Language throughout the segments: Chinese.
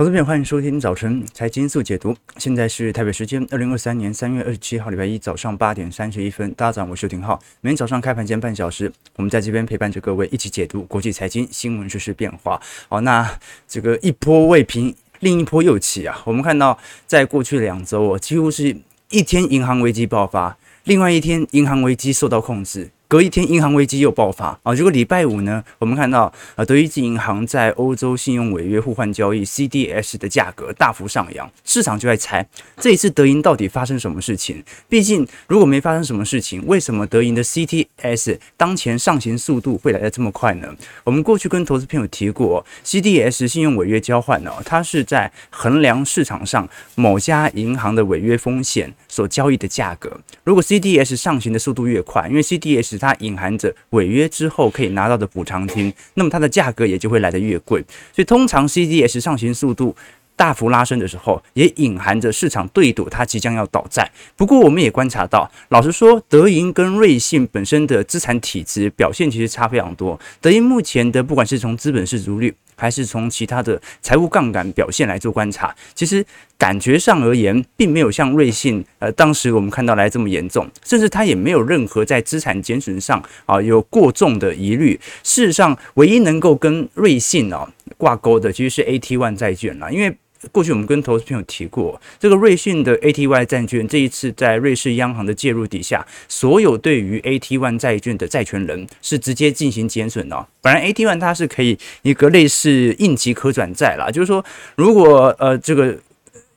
投资朋友，欢迎收听早晨财经速解读。现在是台北时间二零二三年三月二十七号礼拜一早上八点三十一分。大家早上好，我是廷浩。每天早上开盘前半小时，我们在这边陪伴着各位一起解读国际财经新闻、时事变化。好，那这个一波未平，另一波又起啊！我们看到，在过去两周哦，几乎是一天银行危机爆发，另外一天银行危机受到控制。隔一天，银行危机又爆发啊！如果礼拜五呢，我们看到呃，德意志银行在欧洲信用违约互换交易 CDS 的价格大幅上扬，市场就在猜这一次德银到底发生什么事情。毕竟，如果没发生什么事情，为什么德银的 CDS 当前上行速度会来得这么快呢？我们过去跟投资朋友提过，CDS 信用违约交换呢，它是在衡量市场上某家银行的违约风险所交易的价格。如果 CDS 上行的速度越快，因为 CDS 它隐含着违约之后可以拿到的补偿金，那么它的价格也就会来得越贵。所以通常 CDS 上行速度大幅拉升的时候，也隐含着市场对赌它即将要倒债。不过我们也观察到，老实说，德银跟瑞信本身的资产体质表现其实差非常多。德银目前的不管是从资本市足率，还是从其他的财务杠杆表现来做观察，其实感觉上而言，并没有像瑞信呃当时我们看到来这么严重，甚至它也没有任何在资产减损上啊有过重的疑虑。事实上，唯一能够跟瑞信啊挂钩的，其实是 AT1 债券了，因为。过去我们跟投资朋友提过，这个瑞信的 ATY 债券，这一次在瑞士央行的介入底下，所有对于 AT1 债券的债权人是直接进行减损的。本来 AT1 它是可以一个类似应急可转债啦，就是说如果呃这个。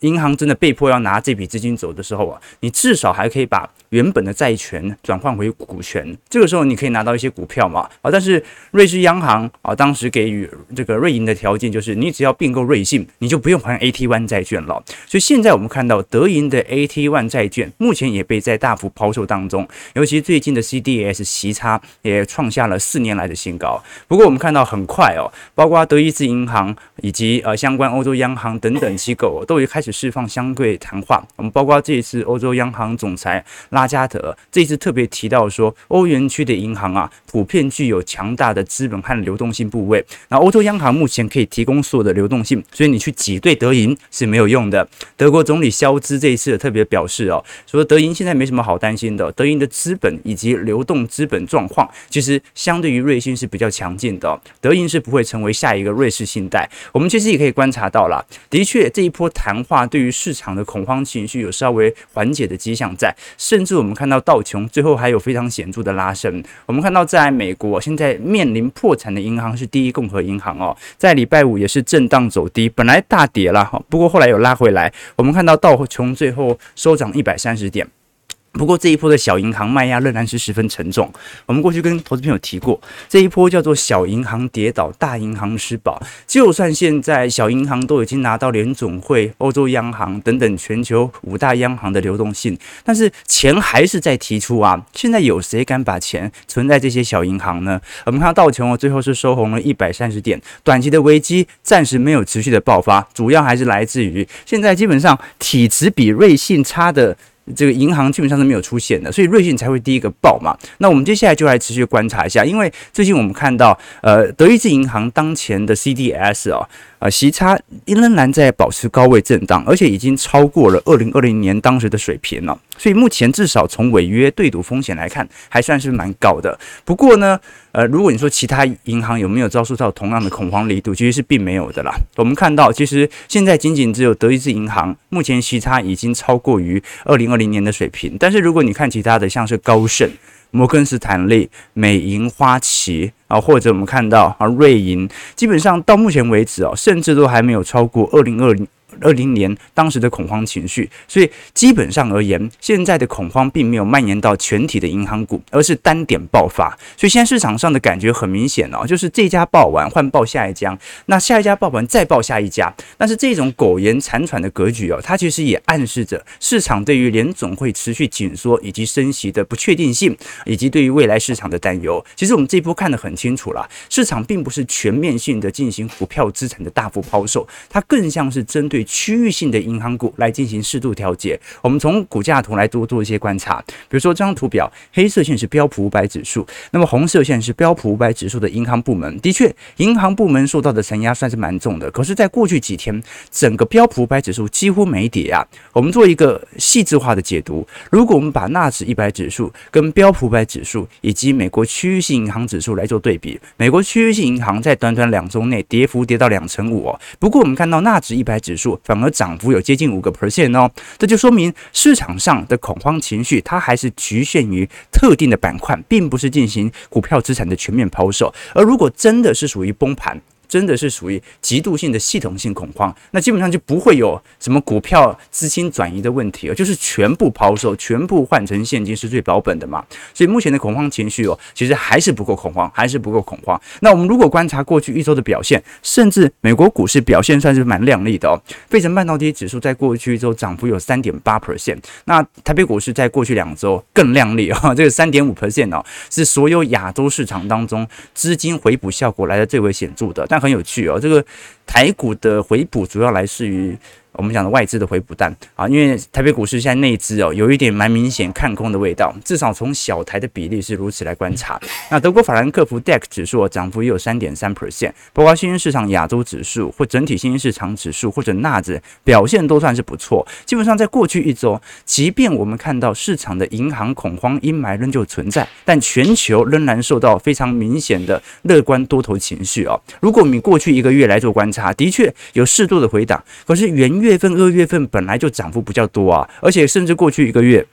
银行真的被迫要拿这笔资金走的时候啊，你至少还可以把原本的债权转换为股权，这个时候你可以拿到一些股票嘛啊。但是瑞士央行啊，当时给予这个瑞银的条件就是，你只要并购瑞信，你就不用还 AT1 债券了。所以现在我们看到德银的 AT1 债券目前也被在大幅抛售当中，尤其最近的 CDS 息差也创下了四年来的新高。不过我们看到很快哦，包括德意志银行以及呃相关欧洲央行等等机构都已开始。释放相对谈话，我们包括这一次欧洲央行总裁拉加德这一次特别提到说，欧元区的银行啊，普遍具有强大的资本和流动性部位。那欧洲央行目前可以提供所有的流动性，所以你去挤兑德银是没有用的。德国总理肖兹这一次特别表示哦，说德银现在没什么好担心的，德银的资本以及流动资本状况其实相对于瑞信是比较强劲的，德银是不会成为下一个瑞士信贷。我们其实也可以观察到了，的确这一波谈话。对于市场的恐慌情绪有稍微缓解的迹象在，甚至我们看到道琼最后还有非常显著的拉升。我们看到在美国现在面临破产的银行是第一共和银行哦，在礼拜五也是震荡走低，本来大跌了哈，不过后来有拉回来。我们看到道琼最后收涨一百三十点。不过这一波的小银行卖压仍然是十分沉重。我们过去跟投资朋友提过，这一波叫做小银行跌倒，大银行吃饱。就算现在小银行都已经拿到联总会、欧洲央行等等全球五大央行的流动性，但是钱还是在提出啊。现在有谁敢把钱存在这些小银行呢？我们看到道琼最后是收红了一百三十点，短期的危机暂时没有持续的爆发，主要还是来自于现在基本上体质比瑞信差的。这个银行基本上是没有出现的，所以瑞信才会第一个爆嘛。那我们接下来就来持续观察一下，因为最近我们看到，呃，德意志银行当前的 CDS 啊。啊，息差仍然在保持高位震荡，而且已经超过了二零二零年当时的水平了。所以目前至少从违约对赌风险来看，还算是蛮高的。不过呢，呃，如果你说其他银行有没有遭受到同样的恐慌力度，其实是并没有的啦。我们看到，其实现在仅仅只有德意志银行目前息差已经超过于二零二零年的水平。但是如果你看其他的，像是高盛。摩根斯坦利、美银、花旗啊，或者我们看到啊，瑞银，基本上到目前为止啊，甚至都还没有超过二零二零。二零年当时的恐慌情绪，所以基本上而言，现在的恐慌并没有蔓延到全体的银行股，而是单点爆发。所以现在市场上的感觉很明显哦，就是这家爆完换爆下一家，那下一家爆完再爆下一家。但是这种苟延残喘的格局哦，它其实也暗示着市场对于联总会持续紧缩以及升息的不确定性，以及对于未来市场的担忧。其实我们这一波看得很清楚了，市场并不是全面性的进行股票资产的大幅抛售，它更像是针对。区域性的银行股来进行适度调节。我们从股价图来多做一些观察，比如说这张图表，黑色线是标普五百指数，那么红色线是标普五百指数的银行部门。的确，银行部门受到的承压算是蛮重的。可是，在过去几天，整个标普五百指数几乎没跌啊。我们做一个细致化的解读，如果我们把纳指一百指数跟标普五百指数以及美国区域性银行指数来做对比，美国区域性银行在短短两周内跌幅跌到两成五哦。不过，我们看到纳指一百指数反而涨幅有接近五个 percent 哦，这就说明市场上的恐慌情绪它还是局限于特定的板块，并不是进行股票资产的全面抛售。而如果真的是属于崩盘，真的是属于极度性的系统性恐慌，那基本上就不会有什么股票资金转移的问题了，就是全部抛售，全部换成现金是最保本的嘛。所以目前的恐慌情绪哦，其实还是不够恐慌，还是不够恐慌。那我们如果观察过去一周的表现，甚至美国股市表现算是蛮亮丽的哦。费城半导体指数在过去一周涨幅有三点八 percent，那台北股市在过去两周更亮丽哦，这个三点五 percent 哦，是所有亚洲市场当中资金回补效果来的最为显著的，但。很有趣啊，这个台股的回补主要来自于。我们讲的外资的回补单啊，因为台北股市现在内资哦，有一点蛮明显看空的味道，至少从小台的比例是如此来观察。那德国法兰克福 DAX 指数涨幅也有三点三 percent，包括新兴市场亚洲指数或整体新兴市场指数或者纳指表现都算是不错。基本上在过去一周，即便我们看到市场的银行恐慌阴霾仍旧存在，但全球仍然受到非常明显的乐观多头情绪哦。如果你过去一个月来做观察，的确有适度的回档，可是元。月份、二月份本来就涨幅比较多啊，而且甚至过去一个月，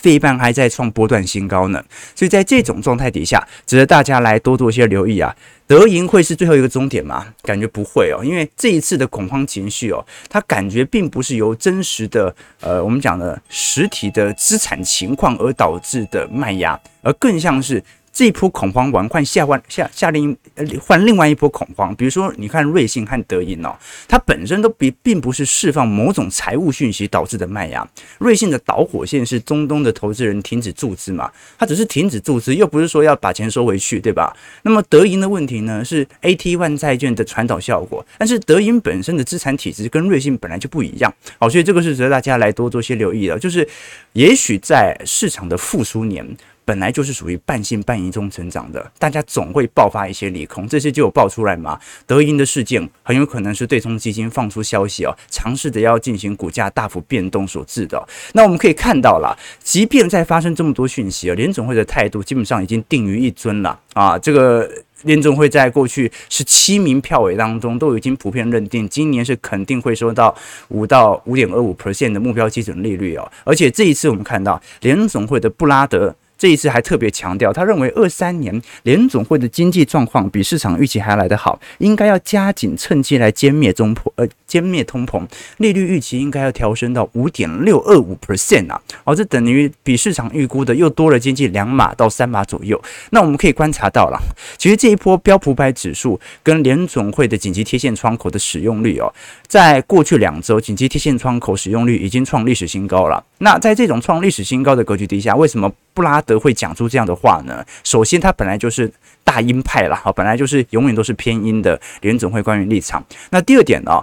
费半还在创波段新高呢。所以在这种状态底下，值得大家来多多些留意啊。德银会是最后一个终点吗？感觉不会哦，因为这一次的恐慌情绪哦，它感觉并不是由真实的呃，我们讲的实体的资产情况而导致的卖压，而更像是。这一波恐慌完，换下换下下另换另外一波恐慌，比如说你看瑞信和德银哦，它本身都并并不是释放某种财务讯息导致的卖压。瑞信的导火线是中东的投资人停止注资嘛，它只是停止注资，又不是说要把钱收回去，对吧？那么德银的问题呢是 AT1 债券的传导效果，但是德银本身的资产体质跟瑞信本来就不一样，好，所以这个是值得大家来多做些留意的，就是也许在市场的复苏年。本来就是属于半信半疑中成长的，大家总会爆发一些利空，这些就有爆出来嘛。德银的事件很有可能是对冲基金放出消息哦，尝试着要进行股价大幅变动所致的。那我们可以看到了，即便在发生这么多讯息啊，联总会的态度基本上已经定于一尊了啊。这个联总会在过去十七名票委当中都已经普遍认定，今年是肯定会收到五到五点二五 percent 的目标基准利率哦。而且这一次我们看到联总会的布拉德。这一次还特别强调，他认为二三年联总会的经济状况比市场预期还来得好，应该要加紧趁机来歼灭中破呃歼灭通膨，利率预期应该要调升到五点六二五 percent 啊，哦，这等于比市场预估的又多了接近两码到三码左右。那我们可以观察到了，其实这一波标普百指数跟联总会的紧急贴现窗口的使用率哦，在过去两周紧急贴现窗口使用率已经创历史新高了。那在这种创历史新高的格局底下，为什么布拉德会讲出这样的话呢？首先，他本来就是大鹰派了，哈，本来就是永远都是偏鹰的联总会关于立场。那第二点呢，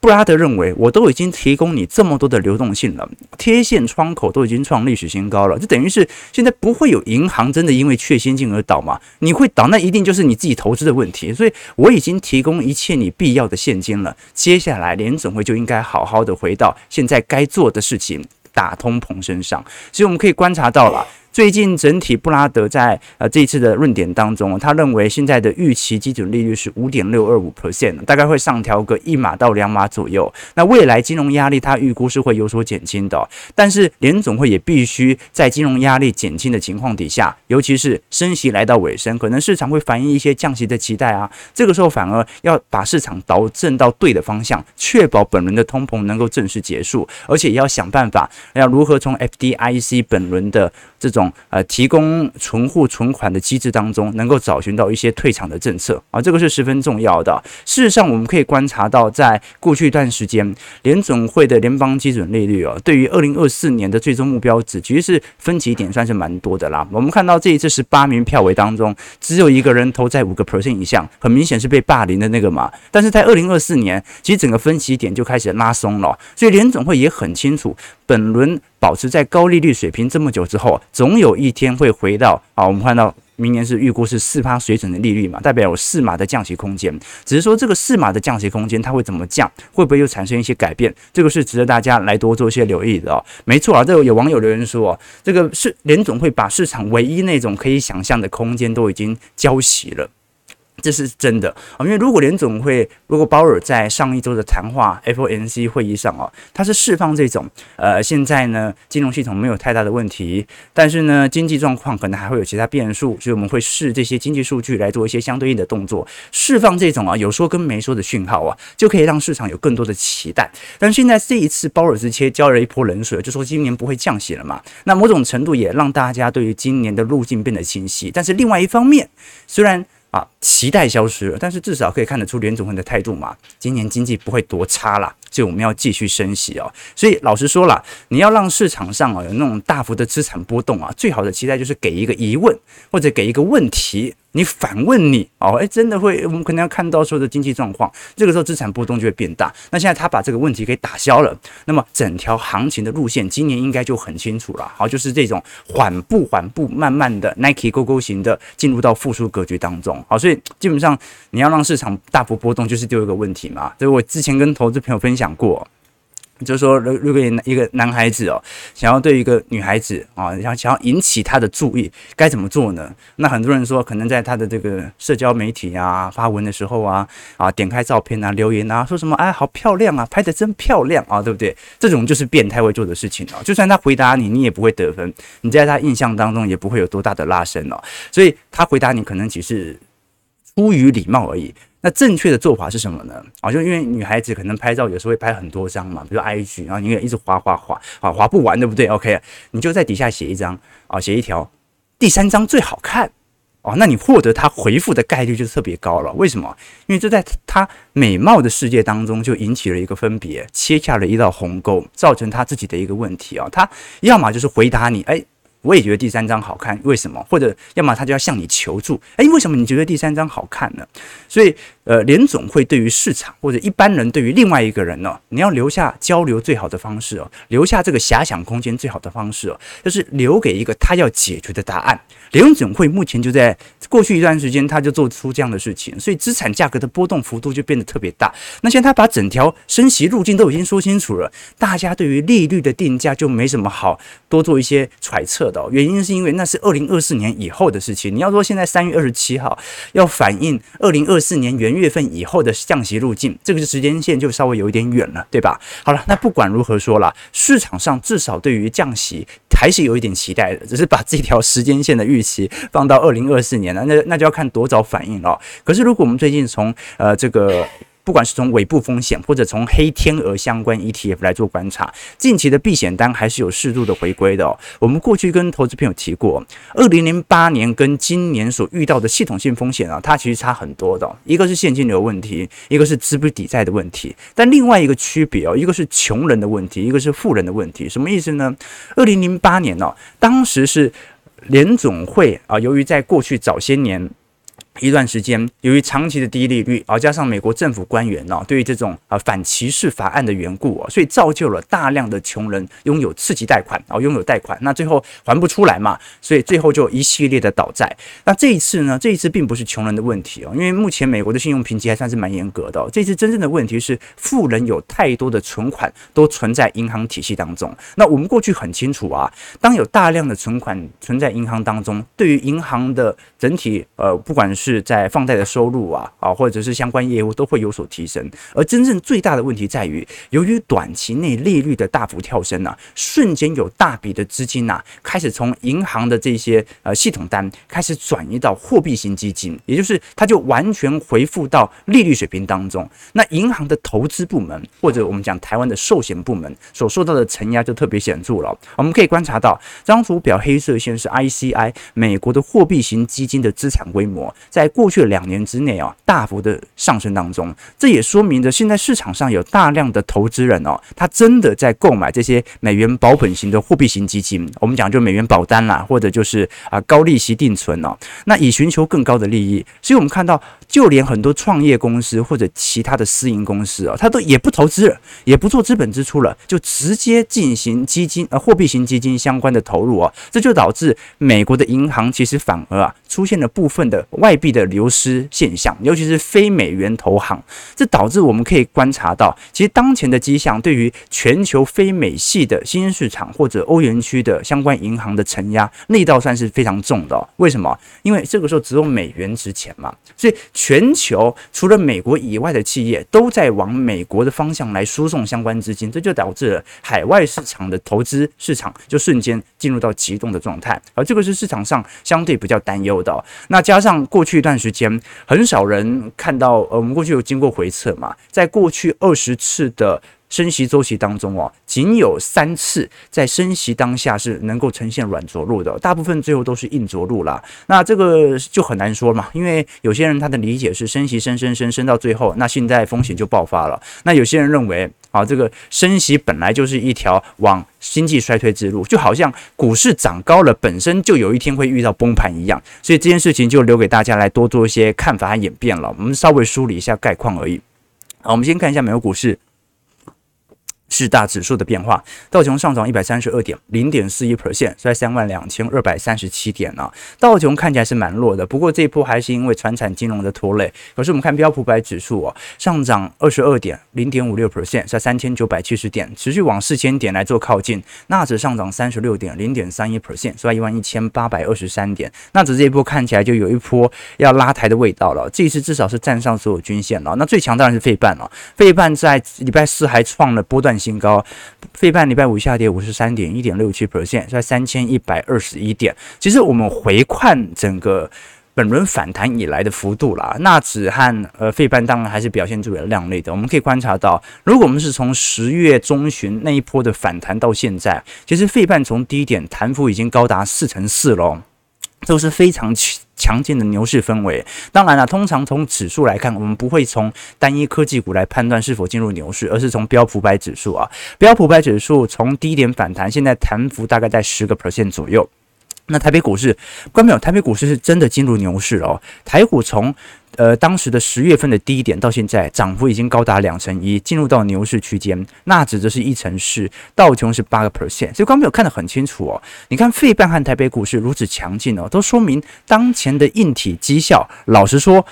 布拉德认为，我都已经提供你这么多的流动性了，贴现窗口都已经创历史新高了，就等于是现在不会有银行真的因为缺现金而倒嘛？你会倒，那一定就是你自己投资的问题。所以我已经提供一切你必要的现金了，接下来联总会就应该好好的回到现在该做的事情。打通膨身上，所以我们可以观察到了。最近整体布拉德在呃这一次的论点当中，他认为现在的预期基准利率是五点六二五 percent，大概会上调个一码到两码左右。那未来金融压力他预估是会有所减轻的，但是联总会也必须在金融压力减轻的情况底下，尤其是升息来到尾声，可能市场会反映一些降息的期待啊。这个时候反而要把市场导正到对的方向，确保本轮的通膨能够正式结束，而且也要想办法要如何从 FDIC 本轮的这种。呃提供存户存款的机制当中，能够找寻到一些退场的政策啊，这个是十分重要的。事实上，我们可以观察到，在过去一段时间，联总会的联邦基准利率啊，对于二零二四年的最终目标值，其实是分歧点算是蛮多的啦。我们看到这一次十八名票委当中，只有一个人投在五个 percent 以上，很明显是被霸凌的那个嘛。但是在二零二四年，其实整个分歧点就开始拉松了，所以联总会也很清楚，本轮保持在高利率水平这么久之后，总有一天会回到啊，我们看到。明年是预估是四趴水准的利率嘛，代表有四码的降息空间。只是说这个四码的降息空间它会怎么降，会不会又产生一些改变？这个是值得大家来多做一些留意的哦。没错啊，这个有网友留言说，这个是联总会把市场唯一那种可以想象的空间都已经浇熄了。这是真的啊，因为如果联总会，如果鲍尔在上一周的谈话 FOMC 会议上啊，他是释放这种呃，现在呢金融系统没有太大的问题，但是呢经济状况可能还会有其他变数，所以我们会视这些经济数据来做一些相对应的动作，释放这种啊有说跟没说的讯号啊，就可以让市场有更多的期待。但是现在这一次鲍尔直接浇了一泼冷水，就说今年不会降息了嘛，那某种程度也让大家对于今年的路径变得清晰。但是另外一方面，虽然啊，期待消失了，但是至少可以看得出连总会的态度嘛。今年经济不会多差啦，所以我们要继续升息哦。所以老实说了，你要让市场上啊有那种大幅的资产波动啊，最好的期待就是给一个疑问或者给一个问题。你反问你哦，诶，真的会，我们可能要看到说的经济状况，这个时候资产波动就会变大。那现在他把这个问题给打消了，那么整条行情的路线今年应该就很清楚了。好，就是这种缓步、缓步、慢慢的 Nike 勾勾型的进入到复苏格局当中。好，所以基本上你要让市场大幅波动，就是丢一个问题嘛。所以我之前跟投资朋友分享过。就是说，如如果一个男孩子哦，想要对一个女孩子啊，想想要引起她的注意，该怎么做呢？那很多人说，可能在他的这个社交媒体啊发文的时候啊，啊点开照片啊留言啊，说什么哎好漂亮啊，拍得真漂亮啊，对不对？这种就是变态会做的事情哦。就算他回答你，你也不会得分，你在他印象当中也不会有多大的拉升哦。所以他回答你，可能只是出于礼貌而已。那正确的做法是什么呢？啊，就因为女孩子可能拍照有时候会拍很多张嘛，比如 IG，然后你也一直划划划，啊，滑不完，对不对？OK，你就在底下写一张啊，写一条，第三张最好看哦，那你获得她回复的概率就特别高了。为什么？因为这在她美貌的世界当中就引起了一个分别，切下了一道鸿沟，造成她自己的一个问题啊。她要么就是回答你，哎。我也觉得第三张好看，为什么？或者要么他就要向你求助，诶，为什么你觉得第三张好看呢？所以，呃，联总会对于市场或者一般人对于另外一个人呢，你要留下交流最好的方式哦，留下这个遐想空间最好的方式哦，就是留给一个他要解决的答案。联总会目前就在过去一段时间，他就做出这样的事情，所以资产价格的波动幅度就变得特别大。那现在他把整条升息路径都已经说清楚了，大家对于利率的定价就没什么好多做一些揣测的。原因是因为那是二零二四年以后的事情。你要说现在三月二十七号要反映二零二四年元月份以后的降息路径，这个时间线就稍微有一点远了，对吧？好了，那不管如何说了，市场上至少对于降息还是有一点期待的，只是把这条时间线的预期放到二零二四年了，那那就要看多早反应了。可是如果我们最近从呃这个。不管是从尾部风险，或者从黑天鹅相关 ETF 来做观察，近期的避险单还是有适度的回归的。我们过去跟投资朋友提过，二零零八年跟今年所遇到的系统性风险啊，它其实差很多的。一个是现金流问题，一个是资不抵债的问题。但另外一个区别哦，一个是穷人的问题，一个是富人的问题。什么意思呢？二零零八年哦，当时是联总会啊，由于在过去早些年。一段时间，由于长期的低利率，啊，加上美国政府官员呢，对于这种啊反歧视法案的缘故啊，所以造就了大量的穷人拥有次级贷款，啊，拥有贷款，那最后还不出来嘛，所以最后就一系列的倒债。那这一次呢，这一次并不是穷人的问题哦，因为目前美国的信用评级还算是蛮严格的。这次真正的问题是富人有太多的存款都存在银行体系当中。那我们过去很清楚啊，当有大量的存款存在银行当中，对于银行的整体呃，不管是是在放贷的收入啊啊，或者是相关业务都会有所提升。而真正最大的问题在于，由于短期内利率的大幅跳升啊，瞬间有大笔的资金呐、啊，开始从银行的这些呃系统单开始转移到货币型基金，也就是它就完全回复到利率水平当中。那银行的投资部门或者我们讲台湾的寿险部门所受到的承压就特别显著了。我们可以观察到，这张图表黑色线是 ICI 美国的货币型基金的资产规模，在过去两年之内啊，大幅的上升当中。这也说明着现在市场上有大量的投资人哦，他真的在购买这些美元保本型的货币型基金。我们讲就美元保单啦，或者就是啊高利息定存哦，那以寻求更高的利益。所以我们看到，就连很多创业公司或者其他的私营公司啊，他都也不投资了，也不做资本支出了，就直接进行基金呃货币型基金相关的投入啊，这就导致美国的银行其实反而啊出现了部分的外币的流失现象，尤其是非美元投行，这导致我们可以观察到，其实当前的迹象对于全球非美系的新市场或者欧元区的相关银行的承压力道算是非常重的。为什么？因为这个时候只有美元值钱嘛，所以全球除了美国以外的企业都在往美国的方向来输送相关资金，这就导致了海外市场的投资市场就瞬间进入到急冻的状态，而这个是市场上相对比较担忧的。那加上过去一段时间，很少人看到，呃，我们过去有经过回测嘛，在过去二十次的升息周期当中哦，仅有三次在升息当下是能够呈现软着陆的，大部分最后都是硬着陆了。那这个就很难说嘛，因为有些人他的理解是升息升升升升到最后，那现在风险就爆发了。那有些人认为啊，这个升息本来就是一条往经济衰退之路，就好像股市涨高了，本身就有一天会遇到崩盘一样。所以这件事情就留给大家来多做一些看法和演变了。我们稍微梳理一下概况而已。好，我们先看一下美国股市。四大指数的变化，道琼上涨一百三十二点，零点四一 percent，在三万两千二百三十七点呢。道琼看起来是蛮弱的，不过这一波还是因为传产金融的拖累。可是我们看标普百指数哦，上涨二十二点，零点五六 percent，在三千九百七十点，持续往四千点来做靠近。纳指上涨三十六点，零点三一 percent，在一万一千八百二十三点。纳指这一波看起来就有一波要拉抬的味道了，这一次至少是站上所有均线了。那最强当然是费半了，费半在礼拜四还创了波段新高，费半礼拜五下跌五十三点一点六七 percent，在三千一百二十一点。其实我们回看整个本轮反弹以来的幅度啦，纳指和呃费半当然还是表现最为亮丽的。我们可以观察到，如果我们是从十月中旬那一波的反弹到现在，其实费半从低点弹幅已经高达四成四喽，都是非常强。劲的牛市氛围，当然了，通常从指数来看，我们不会从单一科技股来判断是否进入牛市，而是从标普百指数啊。标普百指数从低点反弹，现在弹幅大概在十个 percent 左右。那台北股市，观众朋友，台北股市是真的进入牛市了哦。台股从呃，当时的十月份的低点到现在，涨幅已经高达两成一，进入到牛市区间。纳指则是一成四，道琼是八个 percent。所以，刚没有看得很清楚哦。你看，费半和台北股市如此强劲哦，都说明当前的硬体绩效，老实说，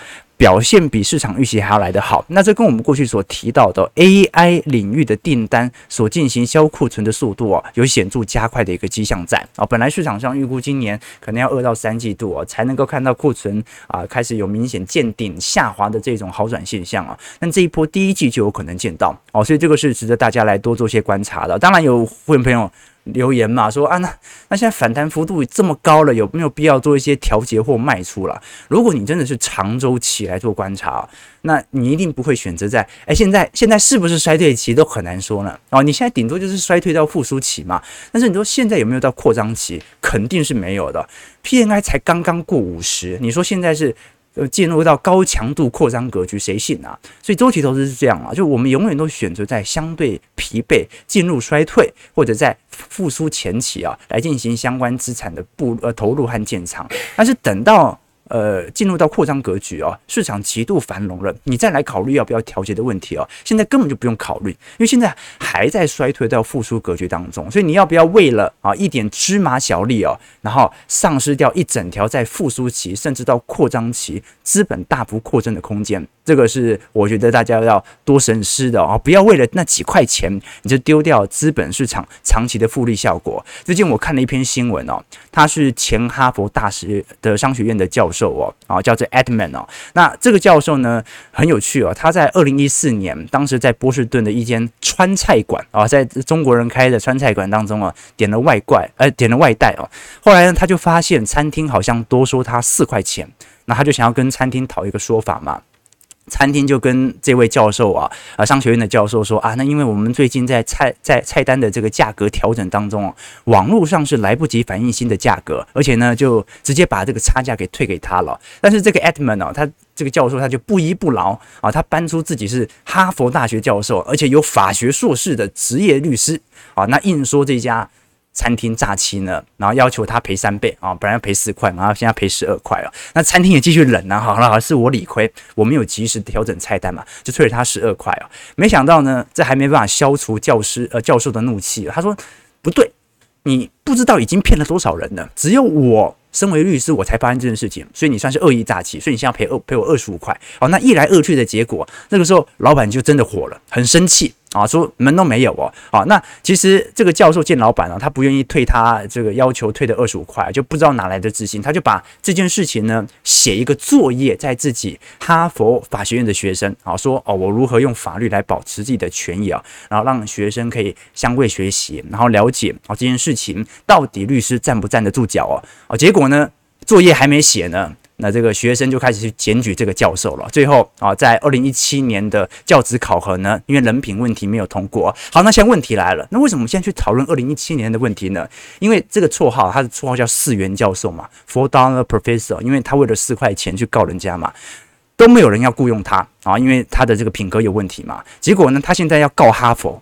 表现比市场预期还要来得好，那这跟我们过去所提到的 AI 领域的订单所进行销库存的速度啊，有显著加快的一个迹象在啊。本来市场上预估今年可能要二到三季度啊，才能够看到库存啊开始有明显见顶下滑的这种好转现象啊。但这一波第一季就有可能见到哦，所以这个是值得大家来多做些观察的。当然有会员朋友。留言嘛，说啊，那那现在反弹幅度这么高了，有没有必要做一些调节或卖出了？如果你真的是长周期来做观察，那你一定不会选择在哎，现在现在是不是衰退期都很难说呢？哦，你现在顶多就是衰退到复苏期嘛。但是你说现在有没有到扩张期？肯定是没有的。PMI 才刚刚过五十，你说现在是？呃，进入到高强度扩张格局，谁信啊？所以周期投资是这样啊，就我们永远都选择在相对疲惫、进入衰退或者在复苏前期啊，来进行相关资产的布呃投入和建仓。但是等到呃，进入到扩张格局哦，市场极度繁荣了，你再来考虑要不要调节的问题哦。现在根本就不用考虑，因为现在还在衰退到复苏格局当中，所以你要不要为了啊一点芝麻小利哦，然后丧失掉一整条在复苏期甚至到扩张期资本大幅扩增的空间？这个是我觉得大家要多深思的啊，不要为了那几块钱你就丢掉资本市场长期的复利效果。最近我看了一篇新闻哦，他是前哈佛大学的商学院的教授。授哦，啊，叫做 Edmond 哦。那这个教授呢很有趣哦，他在二零一四年，当时在波士顿的一间川菜馆啊，在中国人开的川菜馆当中啊，点了外怪，呃，点了外带哦。后来呢，他就发现餐厅好像多收他四块钱，那他就想要跟餐厅讨一个说法嘛。餐厅就跟这位教授啊，啊，商学院的教授说啊，那因为我们最近在菜在菜单的这个价格调整当中，网络上是来不及反映新的价格，而且呢，就直接把这个差价给退给他了。但是这个 Edmond 啊，他这个教授他就不依不饶啊，他搬出自己是哈佛大学教授，而且有法学硕士的职业律师啊，那硬说这家。餐厅诈欺呢，然后要求他赔三倍啊，本来要赔四块，然后现在赔十二块了。那餐厅也继续忍啊，好了好了，是我理亏，我没有及时调整菜单嘛，就退了他十二块啊。没想到呢，这还没办法消除教师呃教授的怒气。他说不对，你不知道已经骗了多少人了，只有我。身为律师，我才发现这件事情，所以你算是恶意诈欺，所以你现在赔二赔我二十五块。好，那一来二去的结果，那个时候老板就真的火了，很生气啊，说门都没有哦。好，那其实这个教授见老板啊，他不愿意退他这个要求退的二十五块，就不知道哪来的自信，他就把这件事情呢写一个作业在自己哈佛法学院的学生啊，说哦，我如何用法律来保持自己的权益啊，然后让学生可以相互学习，然后了解啊这件事情到底律师站不站得住脚哦。哦，结果。呢，作业还没写呢，那这个学生就开始去检举这个教授了。最后啊，在二零一七年的教职考核呢，因为人品问题没有通过。好，那现在问题来了，那为什么我们现在去讨论二零一七年的问题呢？因为这个绰号，他的绰号叫四元教授嘛，Four Dollar Professor，因为他为了四块钱去告人家嘛，都没有人要雇佣他啊，因为他的这个品格有问题嘛。结果呢，他现在要告哈佛。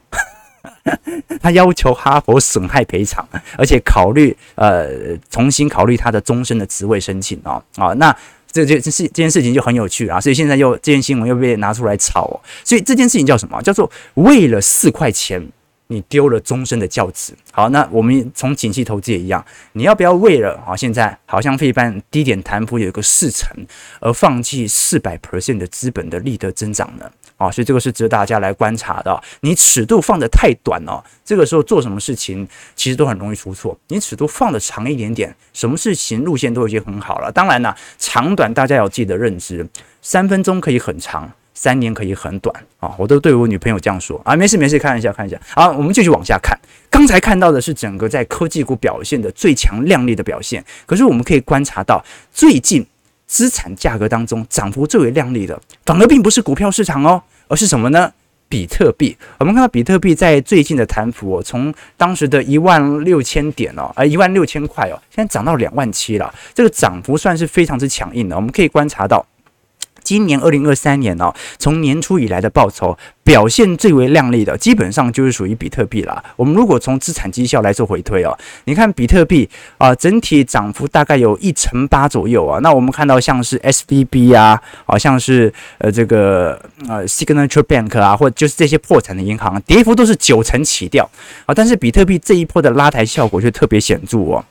他要求哈佛损害赔偿，而且考虑呃重新考虑他的终身的职位申请哦啊，那这这这事这件事情就很有趣啊，所以现在又这件新闻又被拿出来炒，所以这件事情叫什么？叫做为了四块钱你丢了终身的教职。好，那我们从景气投资也一样，你要不要为了啊现在好像费半低点弹幅有一个四成，而放弃四百 percent 的资本的利得增长呢？啊，所以这个是值得大家来观察的。你尺度放得太短哦，这个时候做什么事情其实都很容易出错。你尺度放得长一点点，什么事情路线都已经很好了。当然了，长短大家有自己的认知，三分钟可以很长，三年可以很短啊。我都对我女朋友这样说啊，没事没事，看一下看一下。好，我们继续往下看。刚才看到的是整个在科技股表现的最强亮丽的表现，可是我们可以观察到最近。资产价格当中涨幅最为亮丽的，反而并不是股票市场哦，而是什么呢？比特币。我们看到比特币在最近的弹幅哦，从当时的一万六千点哦，呃一万六千块哦，现在涨到两万七了，这个涨幅算是非常之强硬的。我们可以观察到。今年二零二三年哦，从年初以来的报酬表现最为亮丽的，基本上就是属于比特币啦。我们如果从资产绩效来做回推哦，你看比特币啊、整体涨幅大概有一成八左右啊。那我们看到像是 SVB 啊，好像是呃这个呃 Signature Bank 啊，或者就是这些破产的银行，跌幅都是九成起跳啊。但是比特币这一波的拉抬效果却特别显著哦。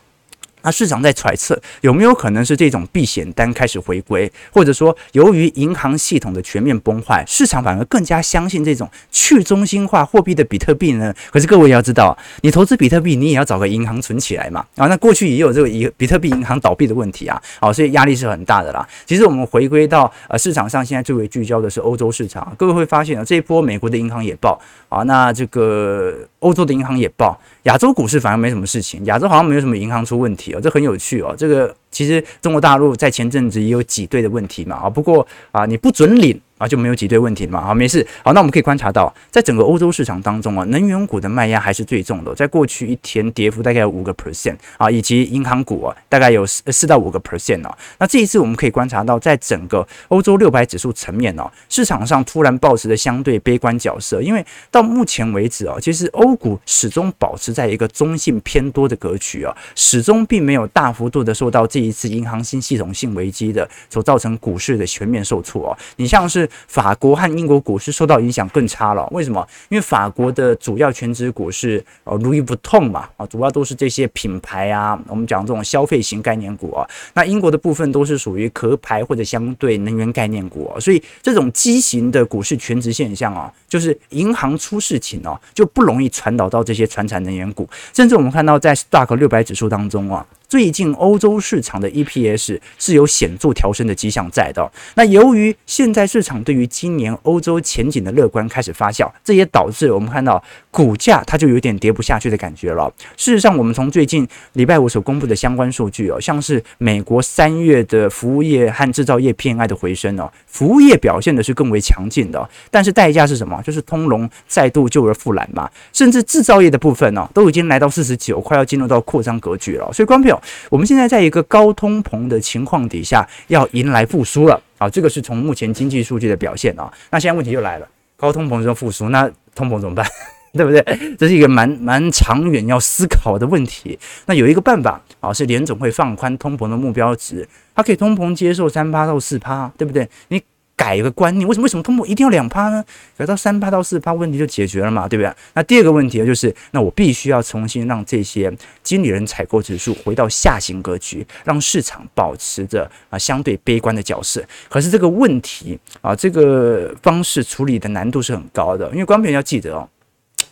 那市场在揣测有没有可能是这种避险单开始回归，或者说由于银行系统的全面崩坏，市场反而更加相信这种去中心化货币的比特币呢？可是各位也要知道，你投资比特币，你也要找个银行存起来嘛。啊，那过去也有这个以比特币银行倒闭的问题啊，好，所以压力是很大的啦。其实我们回归到呃市场上，现在最为聚焦的是欧洲市场，各位会发现啊，这一波美国的银行也爆啊，那这个欧洲的银行也爆。亚洲股市反而没什么事情，亚洲好像没有什么银行出问题哦，这很有趣哦，这个。其实中国大陆在前阵子也有挤兑的问题嘛啊，不过啊你不准领啊就没有挤兑问题嘛啊，没事。好，那我们可以观察到，在整个欧洲市场当中啊，能源股的卖压还是最重的，在过去一天跌幅大概有五个 percent 啊，以及银行股啊大概有四四到五个 percent 哦。那这一次我们可以观察到，在整个欧洲六百指数层面哦，市场上突然保持的相对悲观角色，因为到目前为止啊，其实欧股始终保持在一个中性偏多的格局啊，始终并没有大幅度的受到这。这一次银行新系统性危机的所造成股市的全面受挫哦，你像是法国和英国股市受到影响更差了，为什么？因为法国的主要全值股是呃路易不痛嘛啊，主要都是这些品牌啊，我们讲这种消费型概念股啊。那英国的部分都是属于壳牌或者相对能源概念股，所以这种畸形的股市全值现象啊，就是银行出事情哦，就不容易传导到这些传产能源股，甚至我们看到在 Stock 六百指数当中啊。最近欧洲市场的 EPS 是有显著调升的迹象在的。那由于现在市场对于今年欧洲前景的乐观开始发酵，这也导致我们看到股价它就有点跌不下去的感觉了。事实上，我们从最近礼拜五所公布的相关数据哦，像是美国三月的服务业和制造业 PMI 的回升哦，服务业表现的是更为强劲的，但是代价是什么？就是通膨再度救而复燃嘛，甚至制造业的部分呢，都已经来到四十九，快要进入到扩张格局了。所以，观众朋友，我们现在在一个高通膨的情况底下，要迎来复苏了啊！这个是从目前经济数据的表现啊。那现在问题又来了，高通膨之后复苏，那通膨怎么办？对不对？这是一个蛮蛮长远要思考的问题。那有一个办法啊，是联总会放宽通膨的目标值，它可以通膨接受三趴到四趴，对不对？你。改一个观念，为什么为什么通过一定要两趴呢？改到三趴到四趴，问题就解决了嘛，对不对？那第二个问题，就是那我必须要重新让这些经理人采购指数回到下行格局，让市场保持着啊相对悲观的角色。可是这个问题啊，这个方式处理的难度是很高的，因为观众要记得哦。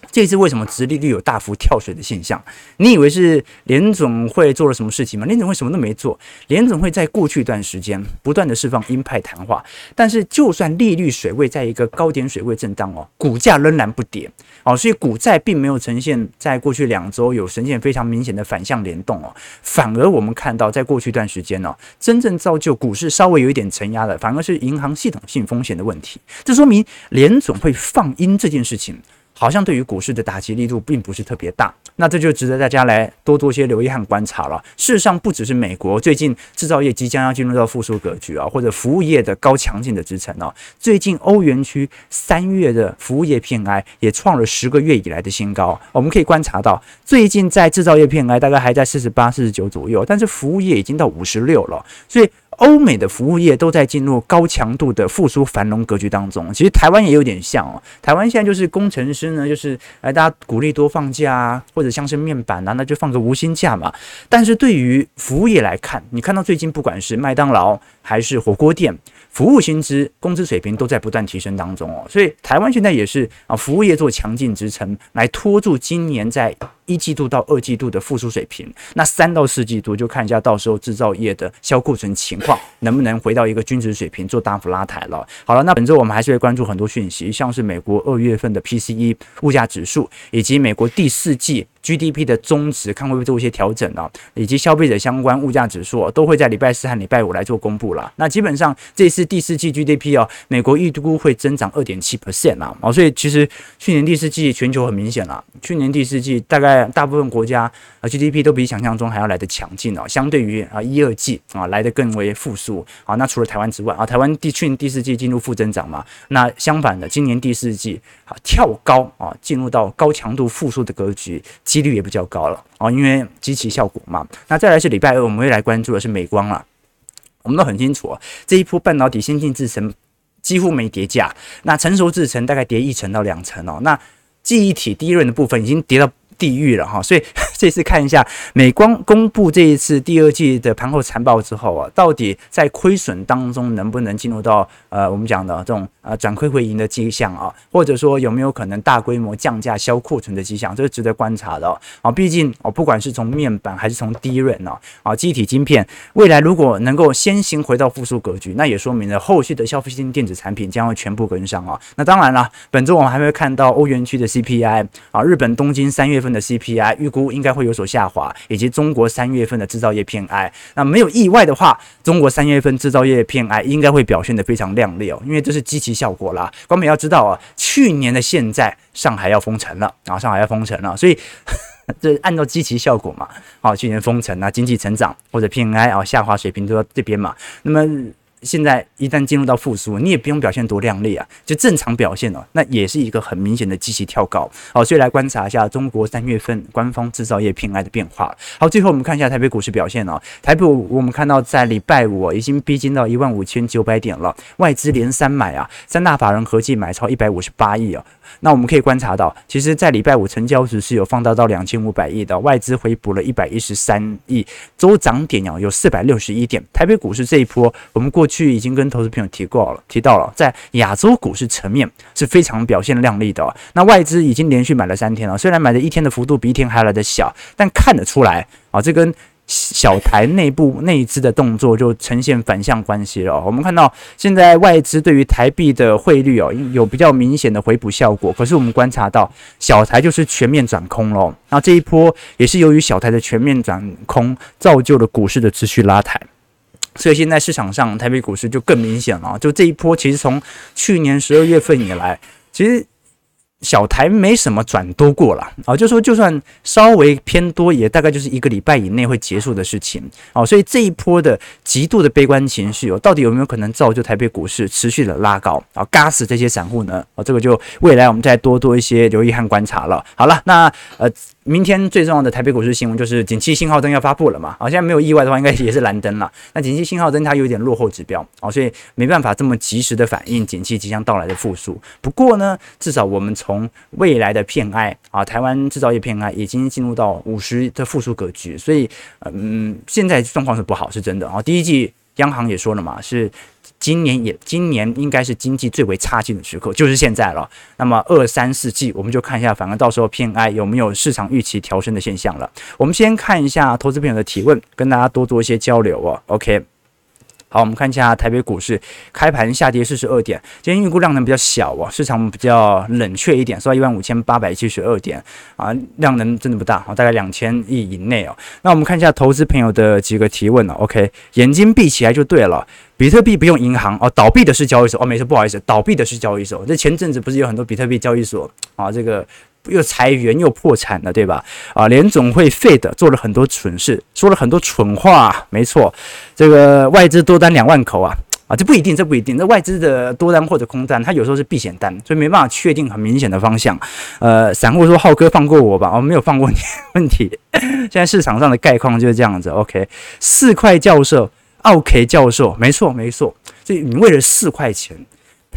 这次为什么殖利率有大幅跳水的现象？你以为是联总会做了什么事情吗？联总会什么都没做。联总会在过去一段时间不断的释放鹰派谈话，但是就算利率水位在一个高点水位震荡哦，股价仍然不跌哦，所以股债并没有呈现在过去两周有呈现非常明显的反向联动哦，反而我们看到在过去一段时间呢，真正造就股市稍微有一点承压的，反而是银行系统性风险的问题。这说明联总会放鹰这件事情。好像对于股市的打击力度并不是特别大，那这就值得大家来多多些留意和观察了。事实上，不只是美国最近制造业即将要进入到复苏格局啊，或者服务业的高强劲的支撑哦。最近欧元区三月的服务业 PMI 也创了十个月以来的新高。我们可以观察到，最近在制造业 PMI 大概还在四十八、四十九左右，但是服务业已经到五十六了，所以。欧美的服务业都在进入高强度的复苏繁荣格局当中，其实台湾也有点像哦。台湾现在就是工程师呢，就是哎，大家鼓励多放假啊，或者像是面板啊，那就放个无薪假嘛。但是对于服务业来看，你看到最近不管是麦当劳还是火锅店，服务薪资、工资水平都在不断提升当中哦。所以台湾现在也是啊，服务业做强劲支撑，来拖住今年在。一季度到二季度的复苏水平，那三到四季度就看一下到时候制造业的销库存情况能不能回到一个均值水平做大幅拉抬了。好了，那本周我们还是会关注很多讯息，像是美国二月份的 PCE 物价指数，以及美国第四季。GDP 的终值看会不会做一些调整啊，以及消费者相关物价指数都会在礼拜四和礼拜五来做公布了。那基本上这次第四季 GDP 哦，美国预估会增长二点七 percent 啊，哦，所以其实去年第四季全球很明显了，去年第四季大概大部分国家啊 GDP 都比想象中还要来得强劲哦，相对于啊一二季啊来得更为复苏啊。那除了台湾之外啊，台湾第去年第四季进入负增长嘛，那相反的今年第四季啊跳高啊进入到高强度复苏的格局。几率也比较高了哦，因为基期效果嘛。那再来是礼拜二，我们会来关注的是美光了。我们都很清楚，这一波半导体先进制程几乎没跌价，那成熟制程大概跌一成到两成哦。那记忆体第一轮的部分已经跌到地狱了哈，所以 这次看一下美光公布这一次第二季的盘后财报之后啊，到底在亏损当中能不能进入到呃我们讲的这种呃转亏为盈的迹象啊，或者说有没有可能大规模降价销库存的迹象，这是值得观察的啊。毕竟哦，不管是从面板还是从 DRAM 呢啊，记忆体晶片未来如果能够先行回到复苏格局，那也说明了后续的消费性电子产品将会全部跟上啊。那当然了，本周我们还会看到欧元区的 CPI 啊，日本东京三月份。的 CPI 预估应该会有所下滑，以及中国三月份的制造业 PMI，那没有意外的话，中国三月份制造业 PMI 应该会表现得非常亮丽哦，因为这是积极效果啦。光美要知道啊，去年的现在上海要封城了啊，上海要封城了，所以 这按照积极效果嘛，啊，去年封城啊，经济成长或者 PMI 啊下滑水平都在这边嘛，那么。现在一旦进入到复苏，你也不用表现多靓丽啊，就正常表现哦，那也是一个很明显的积极跳高。好，所以来观察一下中国三月份官方制造业 PMI 的变化。好，最后我们看一下台北股市表现哦。台北我们看到在礼拜五已经逼近到一万五千九百点了，外资连三买啊，三大法人合计买超一百五十八亿啊。那我们可以观察到，其实，在礼拜五成交值是有放大到两千五百亿的，外资回补了一百一十三亿，周涨点啊有四百六十一点。台北股市这一波，我们过去去已经跟投资朋友提过了，提到了，在亚洲股市层面是非常表现亮丽的。那外资已经连续买了三天了，虽然买的一天的幅度比一天还来的小，但看得出来啊，这跟小台内部内资的动作就呈现反向关系了。我们看到现在外资对于台币的汇率哦，有比较明显的回补效果。可是我们观察到小台就是全面转空喽。那这一波也是由于小台的全面转空，造就了股市的持续拉抬。所以现在市场上台北股市就更明显了。就这一波，其实从去年十二月份以来，其实。小台没什么转多过了啊，就说就算稍微偏多，也大概就是一个礼拜以内会结束的事情啊，所以这一波的极度的悲观情绪哦，到底有没有可能造就台北股市持续的拉高啊，嘎死这些散户呢？啊，这个就未来我们再多多一些留意和观察了。好了，那呃。明天最重要的台北股市新闻就是景气信号灯要发布了嘛？好，现在没有意外的话，应该也是蓝灯了。那景气信号灯它有点落后指标，哦，所以没办法这么及时的反映景气即将到来的复苏。不过呢，至少我们从未来的偏爱啊，台湾制造业偏爱已经进入到五十的复苏格局，所以嗯，现在状况是不好，是真的啊。第一季央行也说了嘛，是。今年也，今年应该是经济最为差劲的时刻，就是现在了。那么二三四季，我们就看一下，反而到时候 PMI 有没有市场预期调升的现象了。我们先看一下投资朋友的提问，跟大家多做一些交流哦。OK。好，我们看一下台北股市开盘下跌四十二点，今天预估量能比较小哦，市场比较冷却一点，收到一万五千八百七十二点啊，量能真的不大啊，大概两千亿以内哦。那我们看一下投资朋友的几个提问哦，OK，眼睛闭起来就对了，比特币不用银行哦，倒闭的是交易所哦，没事，不好意思，倒闭的是交易所。这前阵子不是有很多比特币交易所啊，这个。又裁员又破产了，对吧？啊，联总会废的做了很多蠢事，说了很多蠢话。没错，这个外资多单两万口啊，啊，这不一定，这不一定。那外资的多单或者空单，它有时候是避险单，所以没办法确定很明显的方向。呃，散户说：“浩哥放过我吧。”哦，没有放过你，问题。现在市场上的概况就是这样子。OK，四块教授，OK 教授，没错没错。所以你为了四块钱。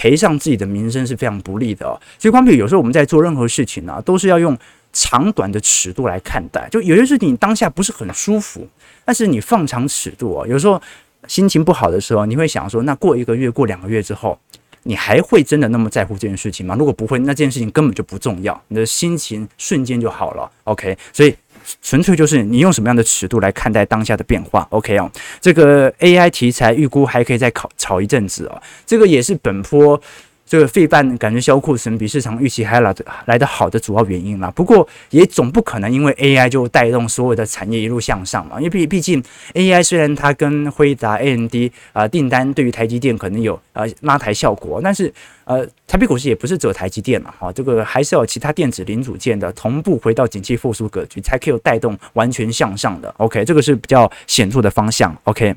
赔上自己的名声是非常不利的哦，所以光比有时候我们在做任何事情呢、都是要用长短的尺度来看待。就有些事情当下不是很舒服，但是你放长尺度哦，有时候心情不好的时候，你会想说，那过一个月、过两个月之后，你还会真的那么在乎这件事情吗？如果不会，那这件事情根本就不重要，你的心情瞬间就好了。OK，所以。纯粹就是你用什么样的尺度来看待当下的变化？OK 哦，这个 AI 题材预估还可以再炒炒一阵子哦，这个也是本坡。这个费半感觉销库存比市场预期还来的来得好的主要原因啦。不过也总不可能因为 AI 就带动所有的产业一路向上嘛。因为毕毕竟 AI 虽然它跟辉达、AMD 啊订单对于台积电可能有呃拉抬效果，但是呃台北股市也不是只有台积电了哈，这个还是有其他电子零组件的同步回到景气复苏格局，才可以有带动完全向上的。OK，这个是比较显著的方向。OK。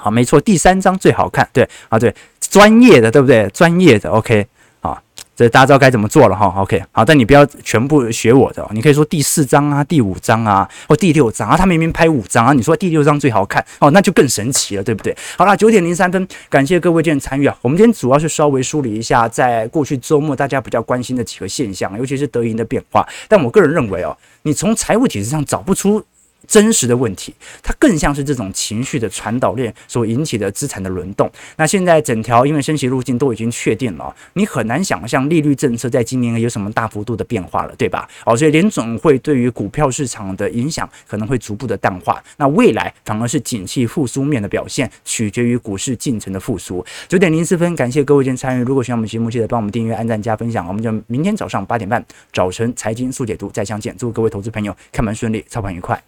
好，没错，第三张最好看，对啊，对，专业的，对不对？专业的，OK，好，这大家知道该怎么做了哈，OK，好，但你不要全部学我的，你可以说第四张啊，第五张啊，或第六张啊，他明明拍五张啊，你说第六张最好看，哦，那就更神奇了，对不对？好了，九点零三分，感谢各位今天参与啊，我们今天主要是稍微梳理一下，在过去周末大家比较关心的几个现象，尤其是德银的变化，但我个人认为哦，你从财务体制上找不出。真实的问题，它更像是这种情绪的传导链所引起的资产的轮动。那现在整条因为升息路径都已经确定了，你很难想象利率政策在今年有什么大幅度的变化了，对吧？哦，所以联总会对于股票市场的影响可能会逐步的淡化。那未来反而是景气复苏面的表现，取决于股市进程的复苏。九点零四分，感谢各位今天参与。如果喜欢我们节目，记得帮我们订阅、按赞、加分享。我们就明天早上八点半早晨财经速解读再相见。祝各位投资朋友开门顺利，操盘愉快。